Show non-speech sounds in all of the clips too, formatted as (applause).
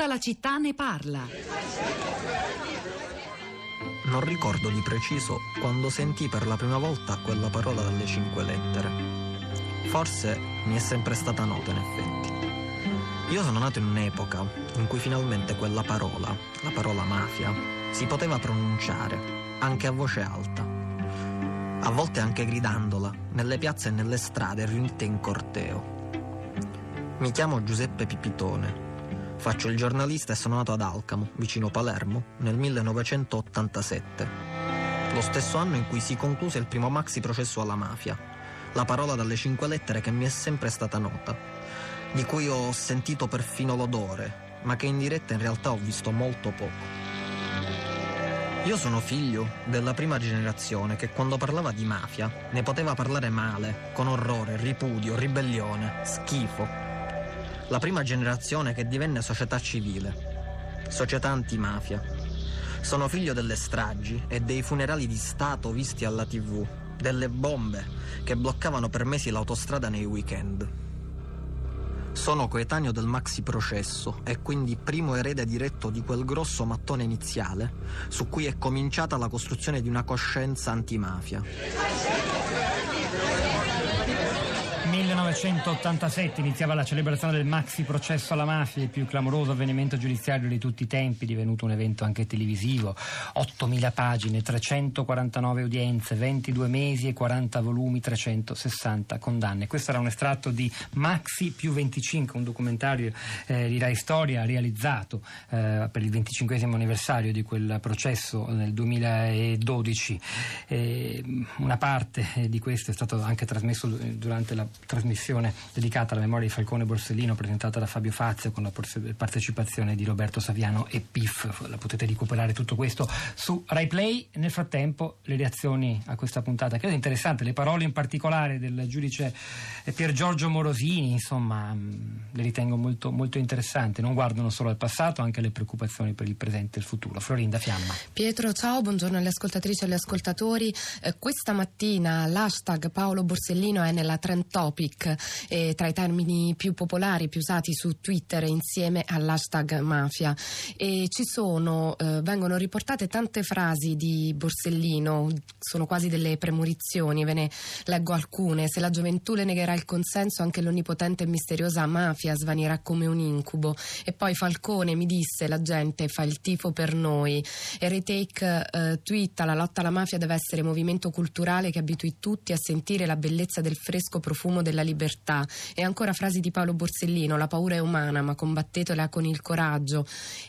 Tutta la città ne parla. Non ricordo di preciso quando sentì per la prima volta quella parola dalle cinque lettere. Forse mi è sempre stata nota in effetti. Io sono nato in un'epoca in cui finalmente quella parola, la parola mafia, si poteva pronunciare, anche a voce alta. A volte anche gridandola, nelle piazze e nelle strade riunite in corteo. Mi chiamo Giuseppe Pipitone Faccio il giornalista e sono nato ad Alcamo, vicino Palermo, nel 1987. Lo stesso anno in cui si concluse il primo maxi processo alla mafia. La parola dalle cinque lettere che mi è sempre stata nota, di cui ho sentito perfino l'odore, ma che in diretta in realtà ho visto molto poco. Io sono figlio della prima generazione che quando parlava di mafia ne poteva parlare male, con orrore, ripudio, ribellione, schifo, la prima generazione che divenne società civile, società antimafia. Sono figlio delle stragi e dei funerali di Stato visti alla TV, delle bombe che bloccavano per mesi l'autostrada nei weekend. Sono coetaneo del maxi processo e quindi primo erede diretto di quel grosso mattone iniziale su cui è cominciata la costruzione di una coscienza antimafia. 1987 iniziava la celebrazione del maxi processo alla mafia, il più clamoroso avvenimento giudiziario di tutti i tempi, divenuto un evento anche televisivo. 8.000 pagine, 349 udienze, 22 mesi e 40 volumi, 360 condanne. Questo era un estratto di Maxi più 25, un documentario eh, di Rai Storia realizzato eh, per il 25 anniversario di quel processo nel 2012. Eh, una parte di questo è stato anche trasmesso durante la trasmissione trasmissione dedicata alla memoria di Falcone Borsellino presentata da Fabio Fazio con la partecipazione di Roberto Saviano e PIF. La potete recuperare tutto questo su RaiPlay. Nel frattempo le reazioni a questa puntata, credo interessante, le parole in particolare del giudice Pier Giorgio Morosini, insomma, mm, le ritengo molto, molto interessanti. Non guardano solo al passato, anche alle preoccupazioni per il presente e il futuro. Florinda Fiamma. Pietro, ciao, buongiorno alle ascoltatrici e agli ascoltatori. Eh, questa mattina l'hashtag Paolo Borsellino è nella trend topic eh, tra i termini più popolari, più usati su Twitter insieme all'hashtag mafia. E ci sono, eh, vengono riportate tante frasi di Borsellino, sono quasi delle premonizioni, ve ne leggo alcune. Se la gioventù le negherà il consenso, anche l'onnipotente e misteriosa mafia svanirà come un incubo. E poi Falcone mi disse, la gente fa il tifo per noi. E retake eh, twitta, la lotta alla mafia deve essere movimento culturale che abitui tutti a sentire la bellezza del fresco profumo della libertà libertà. E ancora frasi di Paolo Borsellino, la paura è umana ma combattetela con il coraggio.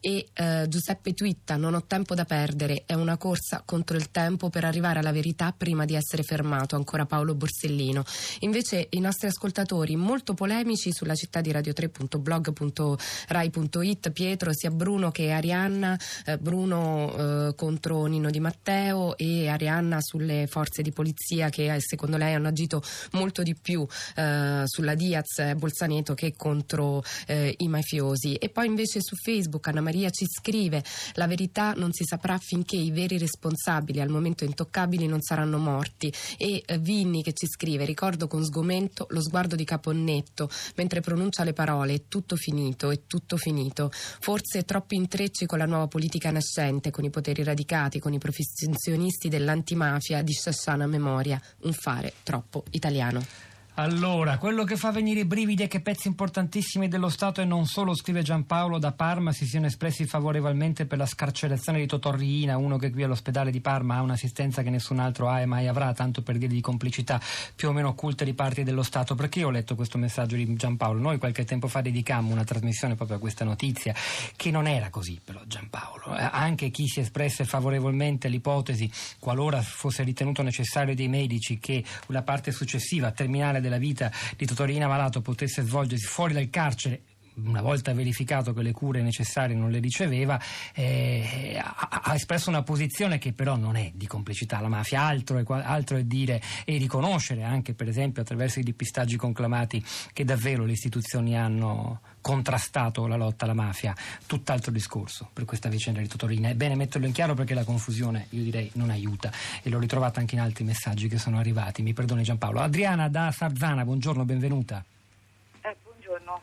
E eh, Giuseppe Twitta, non ho tempo da perdere, è una corsa contro il tempo per arrivare alla verità prima di essere fermato, ancora Paolo Borsellino. Invece i nostri ascoltatori molto polemici sulla città di radio3.blog.rai.it, Pietro, sia Bruno che Arianna, eh, Bruno eh, contro Nino Di Matteo e Arianna sulle forze di polizia che eh, secondo lei hanno agito molto di più eh, eh, sulla Diaz Bolzaneto che contro eh, i mafiosi. E poi invece su Facebook Anna Maria ci scrive la verità non si saprà finché i veri responsabili al momento intoccabili non saranno morti. E eh, Vinni che ci scrive ricordo con sgomento lo sguardo di Caponnetto mentre pronuncia le parole è tutto finito, è tutto finito. Forse troppi intrecci con la nuova politica nascente, con i poteri radicati, con i professionisti dell'antimafia di Sciasciana memoria. Un fare troppo italiano. Allora, quello che fa venire i brividi è che pezzi importantissimi dello Stato e non solo, scrive Giampaolo da Parma, si siano espressi favorevolmente per la scarcerazione di Totorriina, uno che qui all'ospedale di Parma ha un'assistenza che nessun altro ha e mai avrà, tanto per dire di complicità più o meno occulte di parti dello Stato. Perché io ho letto questo messaggio di Giampaolo? Noi qualche tempo fa dedicammo una trasmissione proprio a questa notizia, che non era così però Giampaolo. Eh, anche chi si espresse favorevolmente all'ipotesi, qualora fosse ritenuto necessario dei medici, che la parte successiva, terminale della vita di Totorina Malato potesse svolgersi fuori dal carcere una volta verificato che le cure necessarie non le riceveva, eh, ha, ha, espresso una posizione che però non è di complicità alla mafia, altro è, altro è, dire e riconoscere anche per esempio attraverso i depistaggi conclamati che davvero le istituzioni hanno contrastato la lotta alla mafia, tutt'altro discorso per questa vicenda di Totorina. È bene metterlo in chiaro perché la confusione, io direi, non aiuta e l'ho ritrovata anche in altri messaggi che sono arrivati. Mi perdoni Giampaolo. Adriana da Sarzana, buongiorno, benvenuta.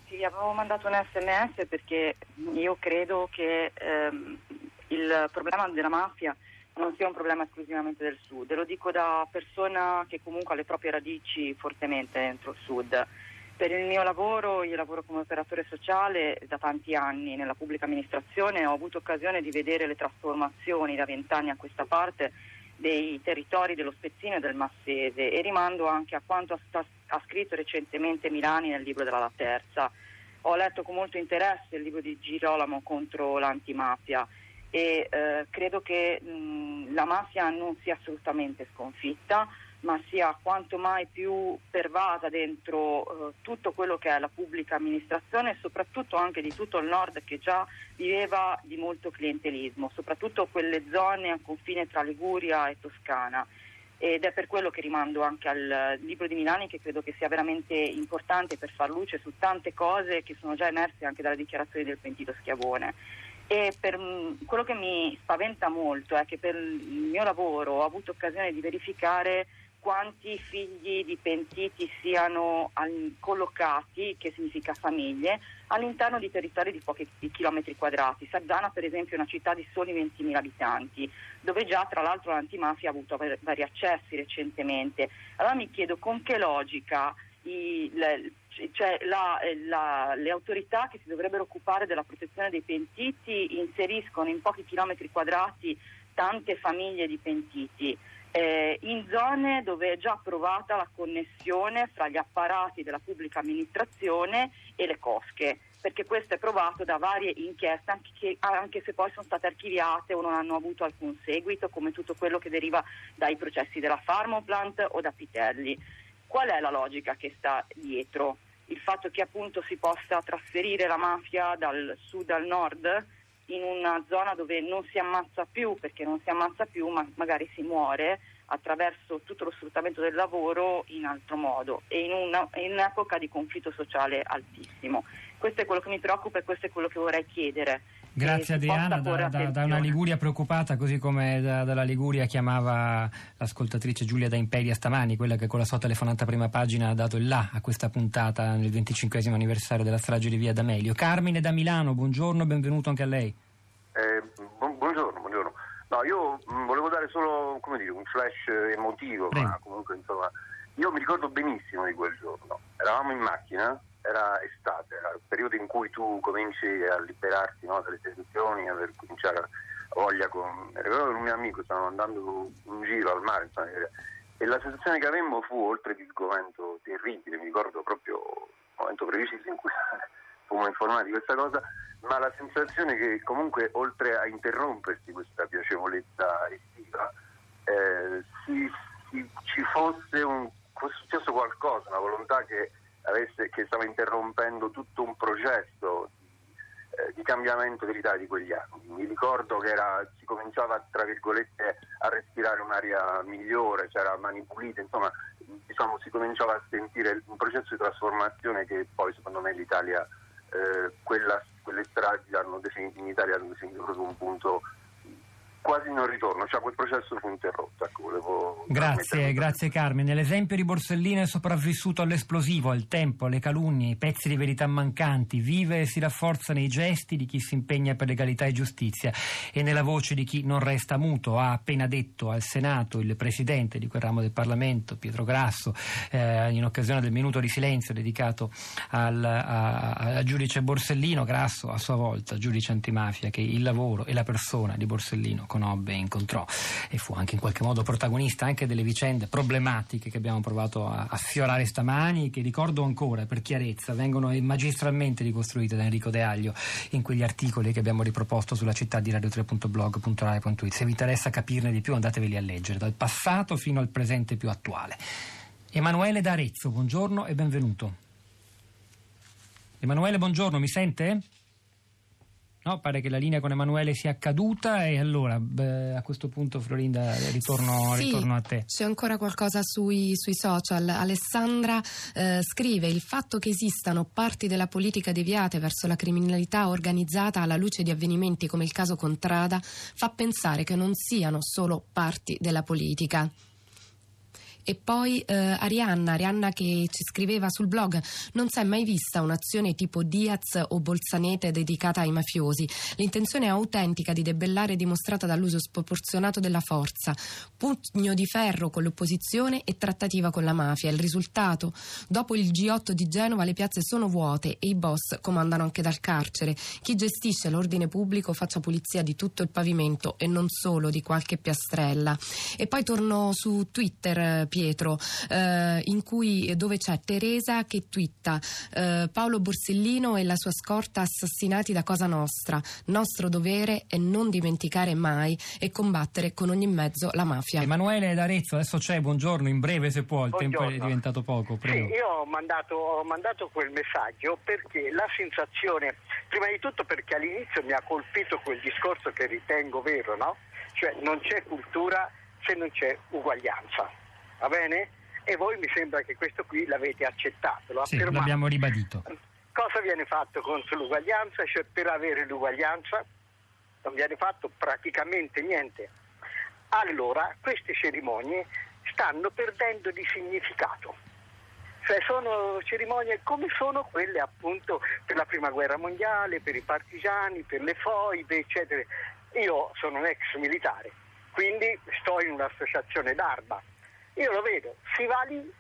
Sì, avevo mandato un sms perché io credo che ehm, il problema della mafia non sia un problema esclusivamente del sud, lo dico da persona che comunque ha le proprie radici fortemente dentro il sud. Per il mio lavoro, io lavoro come operatore sociale da tanti anni nella pubblica amministrazione, ho avuto occasione di vedere le trasformazioni da vent'anni a questa parte dei territori dello Spezzino e del Massese e rimando anche a quanto ha, ha scritto recentemente Milani nel libro della La Terza. Ho letto con molto interesse il libro di Girolamo contro l'antimafia e eh, credo che mh, la mafia non sia assolutamente sconfitta, ma sia quanto mai più pervasa dentro eh, tutto quello che è la pubblica amministrazione e soprattutto anche di tutto il nord che già viveva di molto clientelismo, soprattutto quelle zone a confine tra Liguria e Toscana. Ed è per quello che rimando anche al libro di Milani che credo che sia veramente importante per far luce su tante cose che sono già emerse anche dalle dichiarazioni del pentito Schiavone. E per, quello che mi spaventa molto è che per il mio lavoro ho avuto occasione di verificare quanti figli di pentiti siano collocati, che significa famiglie, all'interno di territori di pochi chilometri quadrati. Sarzana per esempio è una città di soli 20.000 abitanti, dove già tra l'altro l'antimafia ha avuto vari accessi recentemente. Allora mi chiedo con che logica i, le, cioè la, la, le autorità che si dovrebbero occupare della protezione dei pentiti inseriscono in pochi chilometri quadrati tante famiglie di pentiti eh, in zone dove è già provata la connessione fra gli apparati della pubblica amministrazione e le cosche, perché questo è provato da varie inchieste, anche, che, anche se poi sono state archiviate o non hanno avuto alcun seguito, come tutto quello che deriva dai processi della Pharmoplant o da Pitelli. Qual è la logica che sta dietro? Il fatto che appunto si possa trasferire la mafia dal sud al nord? In una zona dove non si ammazza più, perché non si ammazza più, ma magari si muore attraverso tutto lo sfruttamento del lavoro in altro modo e in, una, in un'epoca di conflitto sociale altissimo. Questo è quello che mi preoccupa e questo è quello che vorrei chiedere. Grazie Adriana, da, da, da, una Liguria preoccupata, così come da, dalla Liguria chiamava l'ascoltatrice Giulia da Imperia stamani, quella che con la sua telefonata prima pagina ha dato il là a questa puntata nel 25 anniversario della strage di Via D'Amelio. Carmine da Milano, buongiorno, benvenuto anche a lei. Eh, bu- buongiorno, buongiorno. No, io mh, mm, volevo dare solo dire, un flash emotivo, Prego. ma comunque insomma, io mi ricordo benissimo di quel giorno. Eravamo in macchina era estate, era il periodo in cui tu cominci a liberarti no, dalle tensioni, a cominciare a voglia con... Ricordo che un mio amico stava andando in giro al mare insomma, e la sensazione che avemmo fu, oltre di sgomento terribile, mi ricordo proprio il momento preciso in cui (laughs) fummo informati di questa cosa, ma la sensazione che comunque oltre a interrompersi questa piacevolezza estiva, eh, si, si, ci fosse, un, fosse successo qualcosa, una volontà che avesse, che stava interrompendo tutto un processo di, eh, di cambiamento dell'Italia di quegli anni. Mi ricordo che era, si cominciava a respirare un'aria migliore, c'era mani pulite, insomma diciamo, si cominciava a sentire un processo di trasformazione che poi secondo me l'Italia, eh, quella, quelle stragi hanno definito in Italia hanno definito un punto quasi non ritorno, cioè quel processo fu interrotto. Ecco, grazie, grazie Carmine. L'esempio di Borsellino è sopravvissuto all'esplosivo, al tempo, alle calunnie, ai pezzi di verità mancanti, vive e si rafforza nei gesti di chi si impegna per legalità e giustizia e nella voce di chi non resta muto. Ha appena detto al Senato il presidente di quel ramo del Parlamento, Pietro Grasso, eh, in occasione del minuto di silenzio dedicato al, a, al giudice Borsellino, Grasso a sua volta, giudice antimafia, che il lavoro e la persona di Borsellino conobbe incontrò e fu anche in qualche modo protagonista anche delle vicende problematiche che abbiamo provato a, a sfiorare stamani che ricordo ancora per chiarezza vengono magistralmente ricostruite da Enrico De Aglio in quegli articoli che abbiamo riproposto sulla città di radio3.blog.rai.it se vi interessa capirne di più andateveli a leggere dal passato fino al presente più attuale. Emanuele D'Arezzo, buongiorno e benvenuto. Emanuele, buongiorno, mi sente? No, pare che la linea con Emanuele sia caduta e allora beh, a questo punto Florinda ritorno, sì, ritorno, a te. C'è ancora qualcosa sui, sui social. Alessandra eh, scrive il fatto che esistano parti della politica deviate verso la criminalità organizzata alla luce di avvenimenti come il caso Contrada fa pensare che non siano solo parti della politica. E poi eh, Arianna, Arianna che ci scriveva sul blog, non si è mai vista un'azione tipo Diaz o Bolzanete dedicata ai mafiosi. L'intenzione autentica di debellare è dimostrata dall'uso sproporzionato della forza, pugno di ferro con l'opposizione e trattativa con la mafia. Il risultato? Dopo il G8 di Genova le piazze sono vuote e i boss comandano anche dal carcere. Chi gestisce l'ordine pubblico faccia pulizia di tutto il pavimento e non solo di qualche piastrella. E poi torno su Twitter Pietro, eh, in cui, dove c'è Teresa che twitta eh, Paolo Borsellino e la sua scorta assassinati da Cosa Nostra. Nostro dovere è non dimenticare mai e combattere con ogni mezzo la mafia. Emanuele d'Arezzo, adesso c'è, buongiorno, in breve se può, il buongiorno. tempo è diventato poco. Prego. Sì, io ho mandato, ho mandato quel messaggio perché la sensazione, prima di tutto perché all'inizio mi ha colpito quel discorso che ritengo vero, no? Cioè non c'è cultura se non c'è uguaglianza va bene? E voi mi sembra che questo qui l'avete accettato, lo sì, l'abbiamo ribadito. Cosa viene fatto contro l'uguaglianza? Cioè per avere l'uguaglianza non viene fatto praticamente niente. Allora queste cerimonie stanno perdendo di significato. Cioè sono cerimonie come sono quelle appunto per la prima guerra mondiale, per i partigiani, per le foibe, eccetera. Io sono un ex militare, quindi sto in un'associazione d'arma io lo vedo, si va lì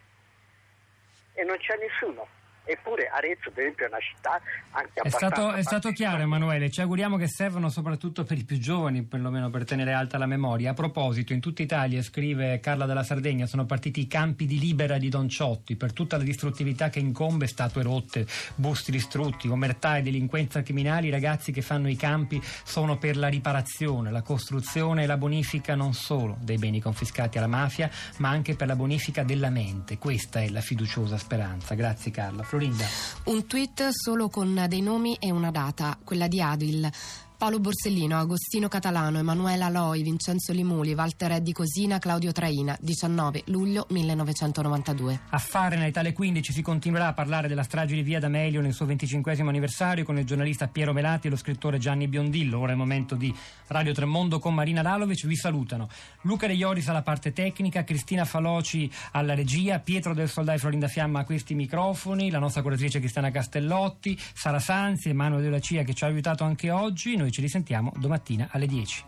e non c'è nessuno. Eppure Arezzo, per esempio, è una città anche è stato, è stato chiaro, Emanuele. Ci auguriamo che servano soprattutto per i più giovani, perlomeno per tenere alta la memoria. A proposito, in tutta Italia, scrive Carla della Sardegna, sono partiti i campi di libera di Don Ciotti. Per tutta la distruttività che incombe, statue rotte, busti distrutti, omertà e delinquenza criminali, i ragazzi che fanno i campi sono per la riparazione, la costruzione e la bonifica non solo dei beni confiscati alla mafia, ma anche per la bonifica della mente. Questa è la fiduciosa speranza. Grazie, Carla. Florinda. Un tweet solo con dei nomi e una data, quella di Adil. Paolo Borsellino, Agostino Catalano, Emanuela Loi, Vincenzo Limuli, Walter Eddi Cosina, Claudio Traina, 19 luglio 1992. A Fahrenheit alle 15 si continuerà a parlare della strage di Via D'Amelio nel suo 25 anniversario con il giornalista Piero Melati e lo scrittore Gianni Biondillo. Ora è il momento di Radio Tremondo con Marina Lalovic. Vi salutano Luca De Ioris alla parte tecnica, Cristina Faloci alla regia, Pietro del Soldai Florinda Fiamma a questi microfoni, la nostra curatrice Cristiana Castellotti, Sara Sanzi, Emanuele Della Cia che ci ha aiutato anche oggi. Noi ci risentiamo domattina alle 10.